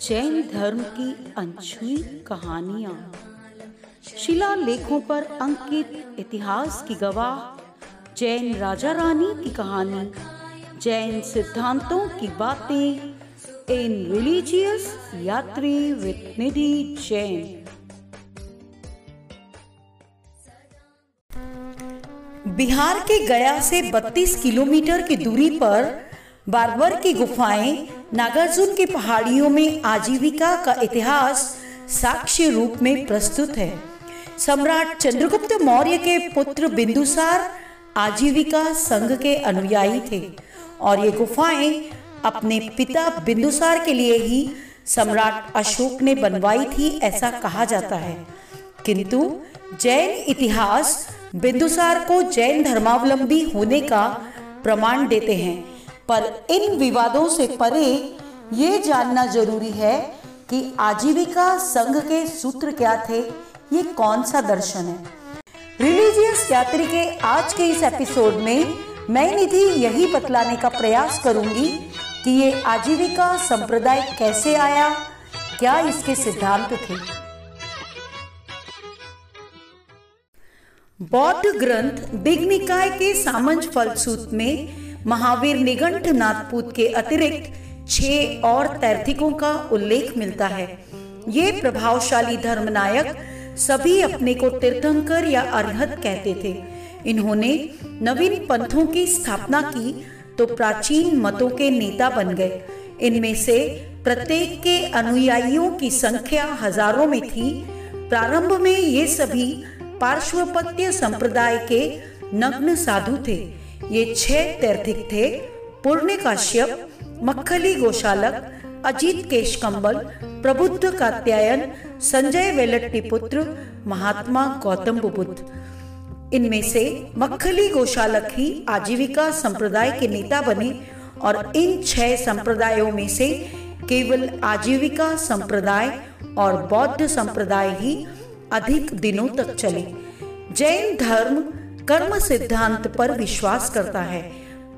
जैन धर्म की अनछुई कहानियाँ। शिला लेखों पर अंकित इतिहास की गवाह, जैन राजा रानी की कहानी, जैन सिद्धांतों की बातें, इन रिलीजियस यात्री विद निधि जैन। बिहार के गया से 32 किलोमीटर की दूरी पर बारबर की गुफाएँ नागार्जुन की पहाड़ियों में आजीविका का इतिहास साक्ष्य रूप में प्रस्तुत है। सम्राट चंद्रगुप्त मौर्य के पुत्र बिंदुसार आजीविका संघ के अनुयायी थे और ये गुफाएँ अपने पिता बिंदुसार के लिए ही सम्राट अशोक ने बनवाई थी ऐसा कहा जाता है। किंतु जैन इतिहास बिंदुसार को जैन धर्मावलंबी होने का प्रमाण देते हैं। पर इन विवादों से परे ये जानना ज़रूरी है कि आजीविका संघ के सूत्र क्या थे, ये कौन सा दर्शन है। रिलीजियस यात्री के आज के इस एपिसोड में मैं निधि यही बतलाने का प्रयास करूँगी कि ये आजीविका संप्रदाय कैसे आया, क्या इसके सिद्धांत थे। बौद्ध ग्रंथ दिग्निकाय के सामंज फलसूत में महावीर निगंठ नाथपूत के अतिरिक्त छह और तैर्थिकों का उल्लेख मिलता है। ये प्रभावशाली धर्मनायक सभी अपने को तीर्थंकर या अरहत कहते थे। इन्होंने नवीन पंथों की स्थापना की तो प्राचीन मतों के नेता बन गए। इनमें से प्रत्येक के अनुयायियों की संख्या हज़ारों में थी। प्रारंभ में ये सभी पार्श्वपत्य संप्रदाय के नग्न साधु थे। ये छह तैर्थिक थे पूर्ण काश्यप मक्खली गोशालक, अजीत केश कंबल प्रबुद्ध कात्यायन संजय वेलट्टी पुत्र, महात्मा गौतम बुद्ध इनमें से मक्खली गोशालक ही आजीविका संप्रदाय के नेता बने और इन छह संप्रदायों में से केवल आजीविका संप्रदाय और बौद्ध संप्रदाय ही अधिक दिनों तक चले। जैन धर्म कर्म सिद्धांत पर विश्वास करता है।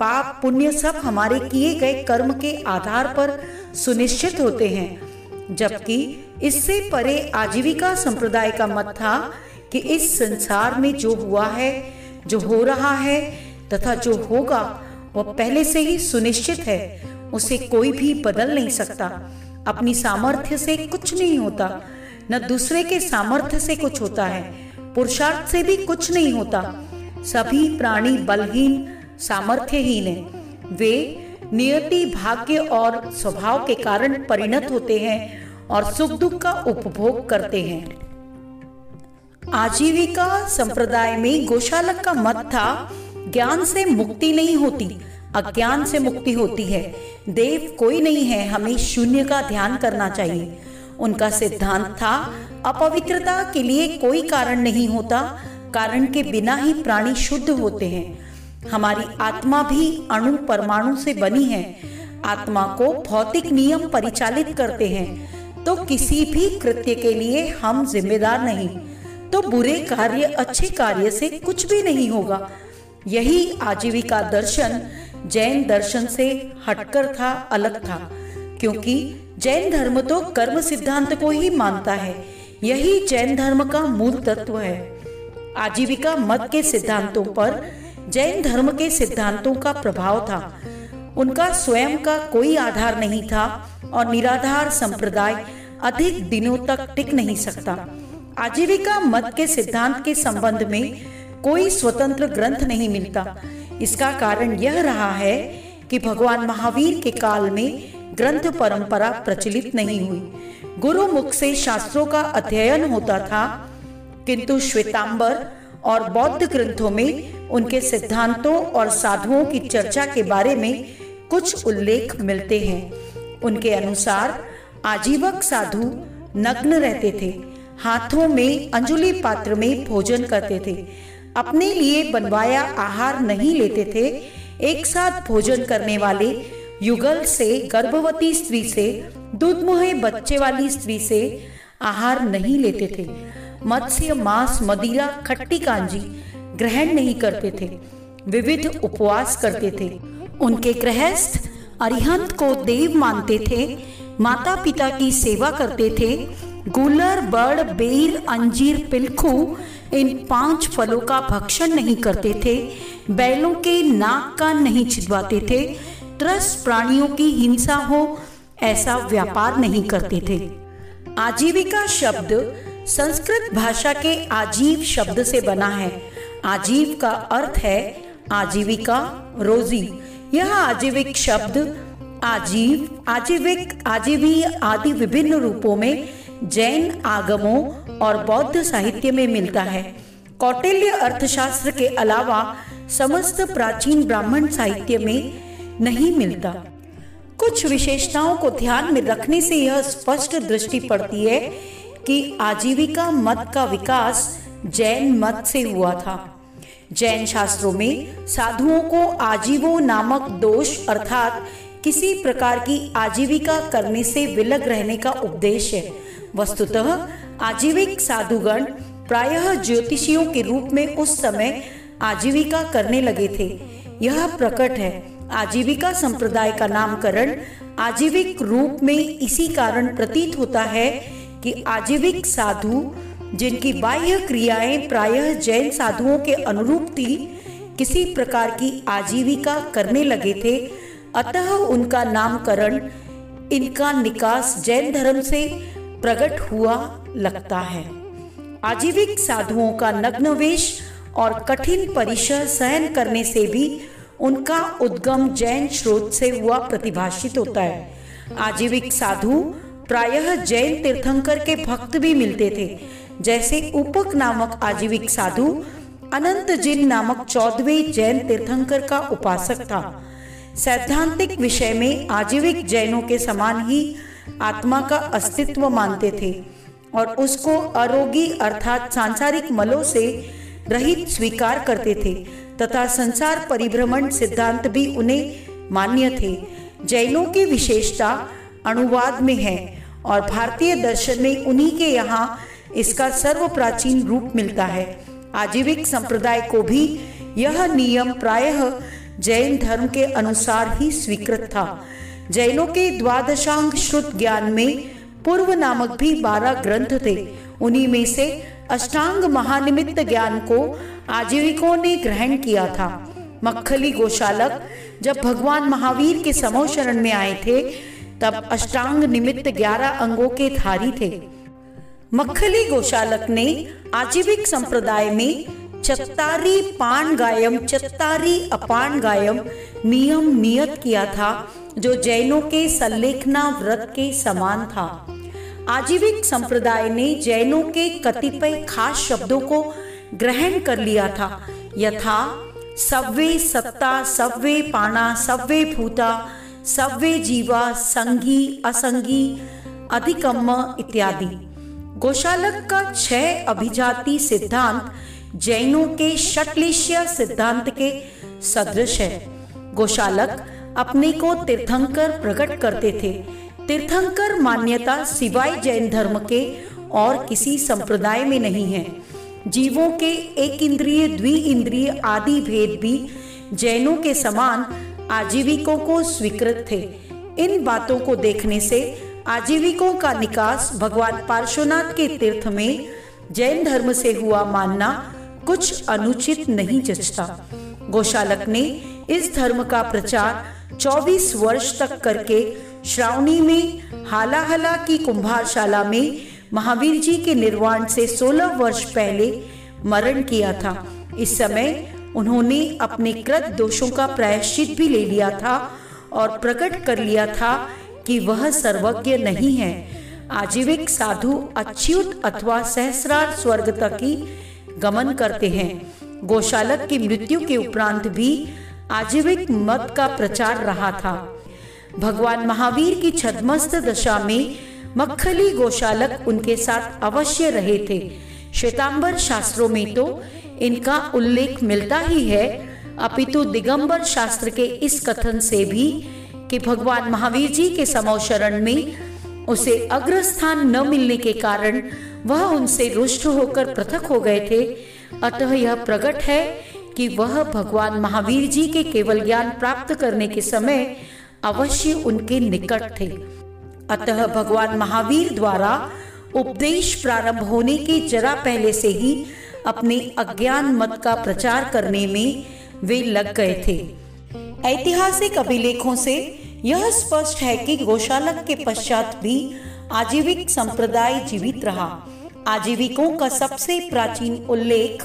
पाप पुण्य सब हमारे किए गए कर्म के आधार पर सुनिश्चित होते हैं। जबकि इससे परे आजीविका संप्रदाय का मत था कि इस संसार में जो हुआ है, जो हो रहा है तथा जो होगा, वह पहले से ही सुनिश्चित है। उसे कोई भी बदल नहीं सकता। अपनी सामर्थ्य से कुछ नहीं होता। न दूसरे के सामर्थ्य से कुछ होता है। पुरुषार्थ से भी कुछ नहीं होता। सभी प्राणी बलहीन, सामर्थ्यहीन है। वे नियति भाग्य और स्वभाव के कारण परिणत होते हैं और सुख दुख का उपभोग करते हैं। आजीविका संप्रदाय में गोशालक का मत था, ज्ञान से मुक्ति नहीं होती, अज्ञान से मुक्ति होती है। देव कोई नहीं है, हमें शून्य का ध्यान करना चाहिए। उनका सिद्धांत था, अपवित्रता के लिए कोई कारण नहीं होता कारण के बिना ही प्राणी शुद्ध होते हैं। हमारी आत्मा भी अणु परमाणु से बनी है। आत्मा को भौतिक नियम परिचालित करते हैं। तो किसी भी कृत्य के लिए हम जिम्मेदार नहीं। तो बुरे कार्य अच्छे कार्य से कुछ भी नहीं होगा। यही आजीविका दर्शन, जैन दर्शन से हटकर था, अलग था। क्योंकि जैन धर्म तो कर्म सिद्धांत को ही मानता है। यही जैन धर्म का मूल तत्व है। आजीविका मत के सिद्धांतों पर, जैन धर्म के सिद्धांतों का प्रभाव था। उनका स्वयं का कोई आधार नहीं था और निराधार संप्रदाय अधिक दिनों तक टिक नहीं सकता। आजीविका मत के सिद्धांत के संबंध में कोई स्वतंत्र ग्रंथ नहीं मिलता। इसका कारण यह रहा है कि भगवान महावीर के काल में ग्रंथ परंपरा प्रचलित नहीं हुई। गुरु मुख से शास्त्रों का अध्ययन होता था किंतु श्वेतांबर और बौद्ध ग्रंथों में उनके सिद्धांतों और साधुओं की चर्चा के बारे में कुछ उल्लेख मिलते हैं। उनके अनुसार, आजीवक साधु नग्न रहते थे, हाथों में अंजुली पात्र में भोजन करते थे, अपने लिए बनवाया आहार नहीं लेते थे, एक साथ भोजन करने वाले युगल से, गर्भवती स्त्री से दूध मुहे बच्चे वाली स्त्री से आहार नहीं लेते थे। मत्स्य, मांस मदिरा खट्टी कांजी ग्रहण नहीं करते थे। विविध उपवास करते थे। उनके गृहस्थ अरिहंत को देव मानते थे माता पिता की सेवा करते थे। गुलर, बड़ बेर अंजीर, पिलखू, इन पाँच फलों का भक्षण नहीं करते थे। बैलों के नाक का नहीं छिदवाते थे। त्रस प्राणियों की हिंसा हो, ऐसा व्यापार नहीं करते थे। आजीविका शब्द संस्कृत भाषा के आजीव शब्द से बना है। आजीव का अर्थ है आजीविका, रोजी। यह आजीविक शब्द, आजीव, आजीविक आजीवी आदि विभिन्न रूपों में जैन आगमों और बौद्ध साहित्य में मिलता है। कौटिल्य अर्थशास्त्र के अलावा समस्त प्राचीन ब्राह्मण साहित्य में नहीं मिलता। कुछ विशेषताओं को ध्यान में रखने से यह स्पष्ट दृष्टि पड़ती है कि आजीविका मत का विकास जैन मत से हुआ था। जैन शास्त्रों में साधुओं को आजीवो नामक दोष अर्थात किसी प्रकार की आजीविका करने से विलग रहने का उपदेश है। वस्तुतः आजीविक साधुगण प्रायः ज्योतिषियों के रूप में उस समय आजीविका करने लगे थे। यह प्रकट है। आजीविका संप्रदाय का नामकरण आजीविक रूप में इसी कारण प्रतीत होता है कि आजीविक साधु, जिनकी बाह्य क्रियाएँ प्रायः जैन साधुओं के अनुरूप थी, किसी प्रकार की आजीविका करने लगे थे। अतः उनका नामकरण, इनका निकास जैन धर्म से प्रकट हुआ लगता है। आजीविक साधुओं का नग्नवेश और कठिन परिसर सहन करने से भी उनका उद्गम जैन स्रोत से हुआ प्रतिभाषित होता है। आजीविक साधु प्रायः जैन तीर्थंकर के भक्त भी मिलते थे, जैसे उपक नामक आजीविक साधु, अनंत जिन नामक चौदहवें जैन तीर्थंकर का उपासक था। सैद्धांतिक विषय में आजीविक जैनों के समान ही आत्मा का अस्तित्व मानते थे और उसको अरोगी अर्थात सांसारिक मलों से रहित स्वीकार करते थे तथा संसार परिभ्रमण सिद्धांत भी उन्हें मान्य थे। जैनों की विशेषता अनुवाद में है। और भारतीय दर्शन में उन्हीं के यहाँ इसका सर्व प्राचीन रूप मिलता है। आजीविक संप्रदाय को भी यह नियम प्रायः जैन धर्म के अनुसार ही स्वीकृत था। जैनों के द्वादशांग श्रुत ज्ञान में पूर्व नामक भी बारह ग्रंथ थे। उन्हीं में से अष्टांग महानिमित्त ज्ञान को आजीविकों ने ग्रहण किया था। मक्खली गोशालक जब भगवान महावीर के समो शरण में आए थे तब अष्टांग निमित्त ग्यारह अंगों के धारी थे। मक्खली गोशालक ने आजीविक संप्रदाय में चत्तारी पान गायम, चत्तारी अपान गायम नियम नियत किया था, जो जैनों के सल्लेखना व्रत के समान था। आजीविक संप्रदाय ने जैनों के कतिपय खास शब्दों को ग्रहण कर लिया था। यथा सव्वे सत्ता सव्वे पाना सव्वे भूता सव्वे जीवा संगी, असंगी, अधिकम्म इत्यादि। गोशालक का छह अभिजाति सिद्धांत, जैनों के शटलिश्य सिद्धांत के सदृश है। गोशालक अपने को तीर्थंकर प्रकट करते थे। तीर्थंकर मान्यता सिवाय जैन धर्म के और किसी संप्रदाय में नहीं है। जीवों के एक इंद्रिय, द्वि इंद्रिय आदि भेद भी जैनों के समान आजीविकों को स्वीकृत थे। इन बातों को देखने से आजीविकों का निकास भगवान पार्श्वनाथ के तीर्थ में जैन धर्म से हुआ मानना कुछ अनुचित नहीं जचता। गोशालक ने इस धर्म का प्रचार 24 वर्ष तक करके श्रावणी में, हालाहला की कुंभारशाला में महावीर जी के निर्वाण से 16 वर्ष पहले मरण किया था। इस समय उन्होंने अपने कृत दोषों का प्रायश्चित भी ले लिया था और प्रकट कर लिया था कि वह सर्वज्ञ नहीं है। आजीविक साधु अच्युत अथवा सहस्रार स्वर्ग तक ही गमन करते हैं। गौशालक की मृत्यु के उपरांत भी आजीविक मत का प्रचार रहा था। भगवान महावीर की छदमस्त दशा में मक्खली गोशालक उनके साथ अवश्य रहे थे। श्वेतांबर शास्त्रों में तो इनका उल्लेख मिलता ही है। अपितु दिगंबर शास्त्र के इस कथन से भी कि भगवान महावीर जी के समोशरण में उसे अग्रस्थान न मिलने के कारण वह उनसे रुष्ट होकर पृथक हो गए थे। अतः यह प्रकट है कि वह भगवान महावीर जी के केवल ज्ञान प्राप्त करने के समय अवश्य उनके निकट थे। अतः भगवान महावीर द्वारा उपदेश प्रारंभ होने के जरा पहले से ही अपने अज्ञान मत का प्रचार करने में वे लग गए थे। ऐतिहासिक अभिलेखों से यह स्पष्ट है कि गौशालक के पश्चात भी आजीविक संप्रदाय जीवित रहा। आजीविकों का सबसे प्राचीन उल्लेख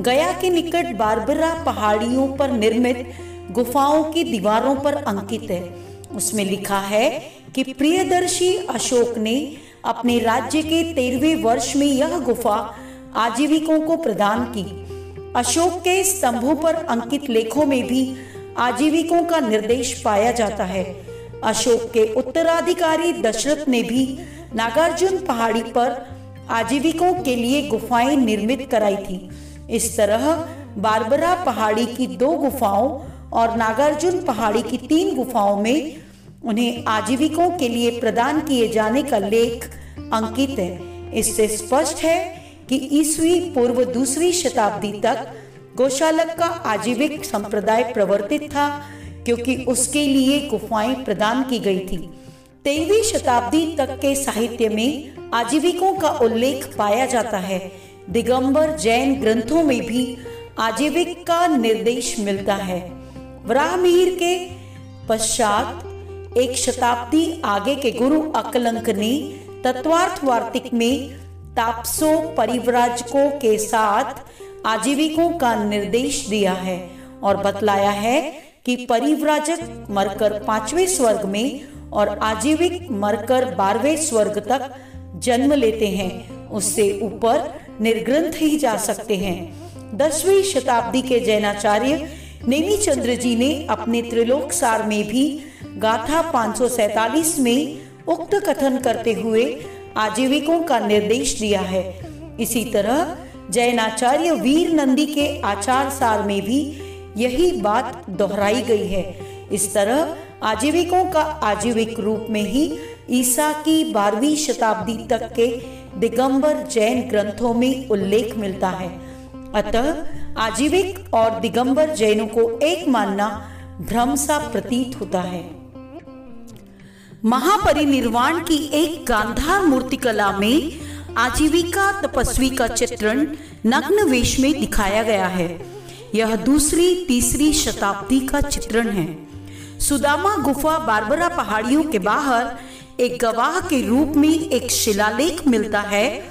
गया के निकट बारबरा पहाड़ियों पर निर्मित गुफाओं की दीवारों पर अंकित है। उसमें लिखा है कि प्रियदर्शी अशोक ने अपने राज्य के तेरहवें वर्ष में यह गुफा आजीविकों को प्रदान की। अशोक के स्तंभों पर अंकित लेखों में भी आजीविकों का निर्देश पाया जाता है। अशोक के उत्तराधिकारी दशरथ ने भी नागार्जुन पहाड़ी पर आजीविकों के लिए गुफाएँ निर्मित कराई थी। इस तरह बारबरा पहाड़ी की दो गुफाओं और नागार्जुन पहाड़ी की तीन गुफाओं में उन्हें आजीविकों के लिए प्रदान किए जाने का लेख अंकित है। इससे स्पष्ट है कि ईसवी पूर्व दूसरी शताब्दी तक गौशालक का आजीविक संप्रदाय प्रवर्तित था, क्योंकि उसके लिए गुफाएँ प्रदान की गई थी। तेरहवीं शताब्दी तक के साहित्य में आजीविकों का उल्लेख पाया जाता है। दिगंबर जैन ग्रंथों में भी आजीविक का निर्देश मिलता है। वराहमीर के पश्चात एक शताब्दी आगे के गुरु अकलंक ने तत्वार्थ वार्तिक में तापसो परिव्राजकों के साथ आजीविकों का निर्देश दिया है और बतलाया है कि परिव्राजक मरकर पाँचवें स्वर्ग में और आजीविक मरकर बारहवें स्वर्ग तक जन्म लेते हैं। उससे ऊपर निर्ग्रंथ ही जा सकते हैं। दसवीं शताब्दी के जैनाचार्य नेमी चंद्र जी ने अपने त्रिलोक सार में भी गाथा 547 में उक्त कथन करते हुए आजीविकों का निर्देश दिया है। इसी तरह जैनाचार्य वीर नंदी के आचार सार में भी यही बात दोहराई गई है। इस तरह आजीविकों का आजीविक रूप में ही ईसा की बारहवीं शताब्दी तक के दिगंबर जैन ग्रंथों में उल्लेख मिलता है। अतः आजीविक और दिगंबर जैनों को एक मानना भ्रम सा प्रतीत होता है। महापरिनिर्वाण की एक गांधार मूर्तिकला में आजीविका, तपस्वी का चित्रण नग्न वेश में दिखाया गया है। यह दूसरी, तीसरी शताब्दी का चित्रण है। सुदामा गुफा बारबरा पहाड़ियों के बाहर एक गवाह के रूप में एक शिलालेख मिलता है,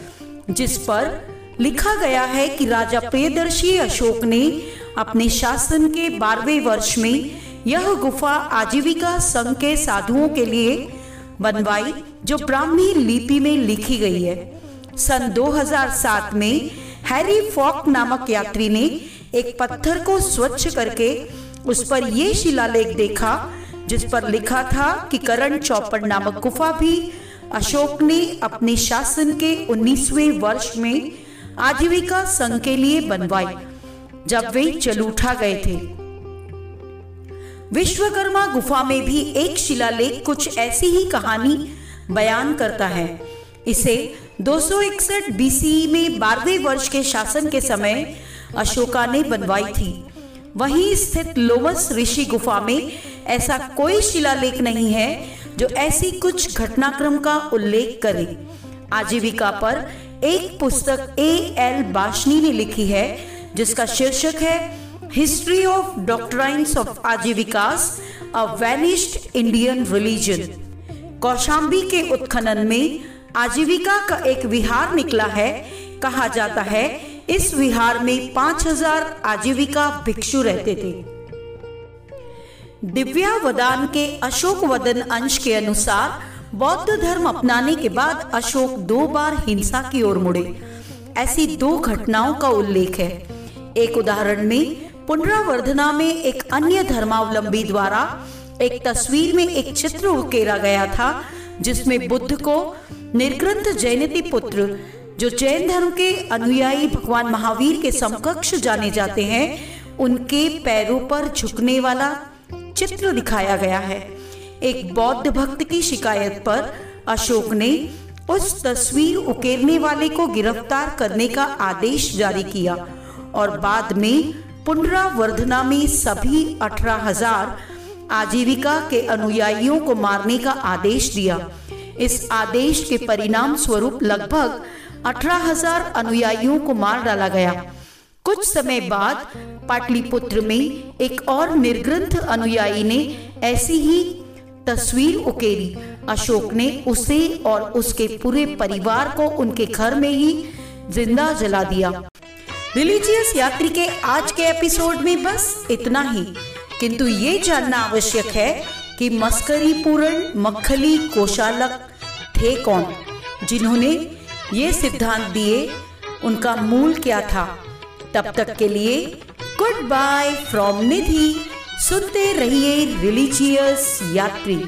जिस पर लिखा गया है कि राजा प्रियदर्शी अशोक ने अपने शासन के बारहवें वर्ष में यह गुफा आजीविका संघ के साधुओं के लिए बनवाई, जो ब्राह्मी लिपि में लिखी गई है। सन 2007 में हैरी फॉक नामक यात्री ने एक पत्थर को स्वच्छ करके उस पर यह शिलालेख देखा, जिस पर लिखा था कि करण चौपड़ नामक गुफा भी अशोक ने अपने शासन के 19वें वर्ष में आजीविका संघ के लिए बनवाई, जब वे चलूठा गए थे। विश्वकर्मा गुफा में भी एक शिलालेख कुछ ऐसी ही कहानी बयान करता है। इसे 261 बीसी में बारहवें वर्ष के शासन के समय अशोका ने बनवाई थी। वहीं स्थित लोमस ऋषि गुफा में ऐसा कोई शिलालेख नहीं है जो ऐसी कुछ घटनाक्रम का उल्लेख करे। आजीविका पर एक पुस्तक ए एल बाशनी ने लिखी है, जिसका शीर्षक है history of doctrines of Ajivikas a vanished Indian religion Kaushambi के उत्खनन में आजीविका का एक विहार निकला है। कहा जाता है, इस विहार में 5000 आजीविका भिक्षु रहते थे। दिव्यावदान के अशोक वदन अंश के अनुसार, बौद्ध धर्म अपनाने के बाद अशोक दो बार हिंसा की ओर मुड़े। ऐसी दो घटनाओं का उल्लेख है। एक उदाहरण में पुनरावर्धना में एक अन्य धर्मावलंबी द्वारा एक तस्वीर में एक चित्र उकेरा गया था, जिसमें बुद्ध को निर्ग्रंथ जैनति पुत्र, जो जैन धर्म के अनुयायी भगवान महावीर के समकक्ष जाने जाते हैं, उनके पैरों पर झुकने वाला चित्र दिखाया गया है। एक बौद्ध भक्त की शिकायत पर अशोक ने उस तस्वीर उकेरने वाले को गिरफ़्तार करने का आदेश जारी किया और बाद में पुनरावर्धना में सभी अठारह हज़ार आजीविका के अनुयायियों को मारने का आदेश दिया। इस आदेश के परिणाम स्वरूप लगभग 18,000 अनुयायियों को मार डाला गया। कुछ समय बाद पाटलिपुत्र में एक और निर्ग्रंथ अनुयायी ने ऐसी ही तस्वीर उकेरी। अशोक ने उसे और उसके पूरे परिवार को उनके घर में ही ज़िंदा जला दिया। रिलीजियस यात्री के आज के एपिसोड में बस इतना ही किंतु ये जानना आवश्यक है कि मस्करी पूर्ण मक्खली कोशालक थे कौन जिन्होंने ये सिद्धांत दिए उनका मूल क्या था तब तक के लिए गुड बाय फ्रॉम निधि सुनते रहिए रिलीजियस यात्री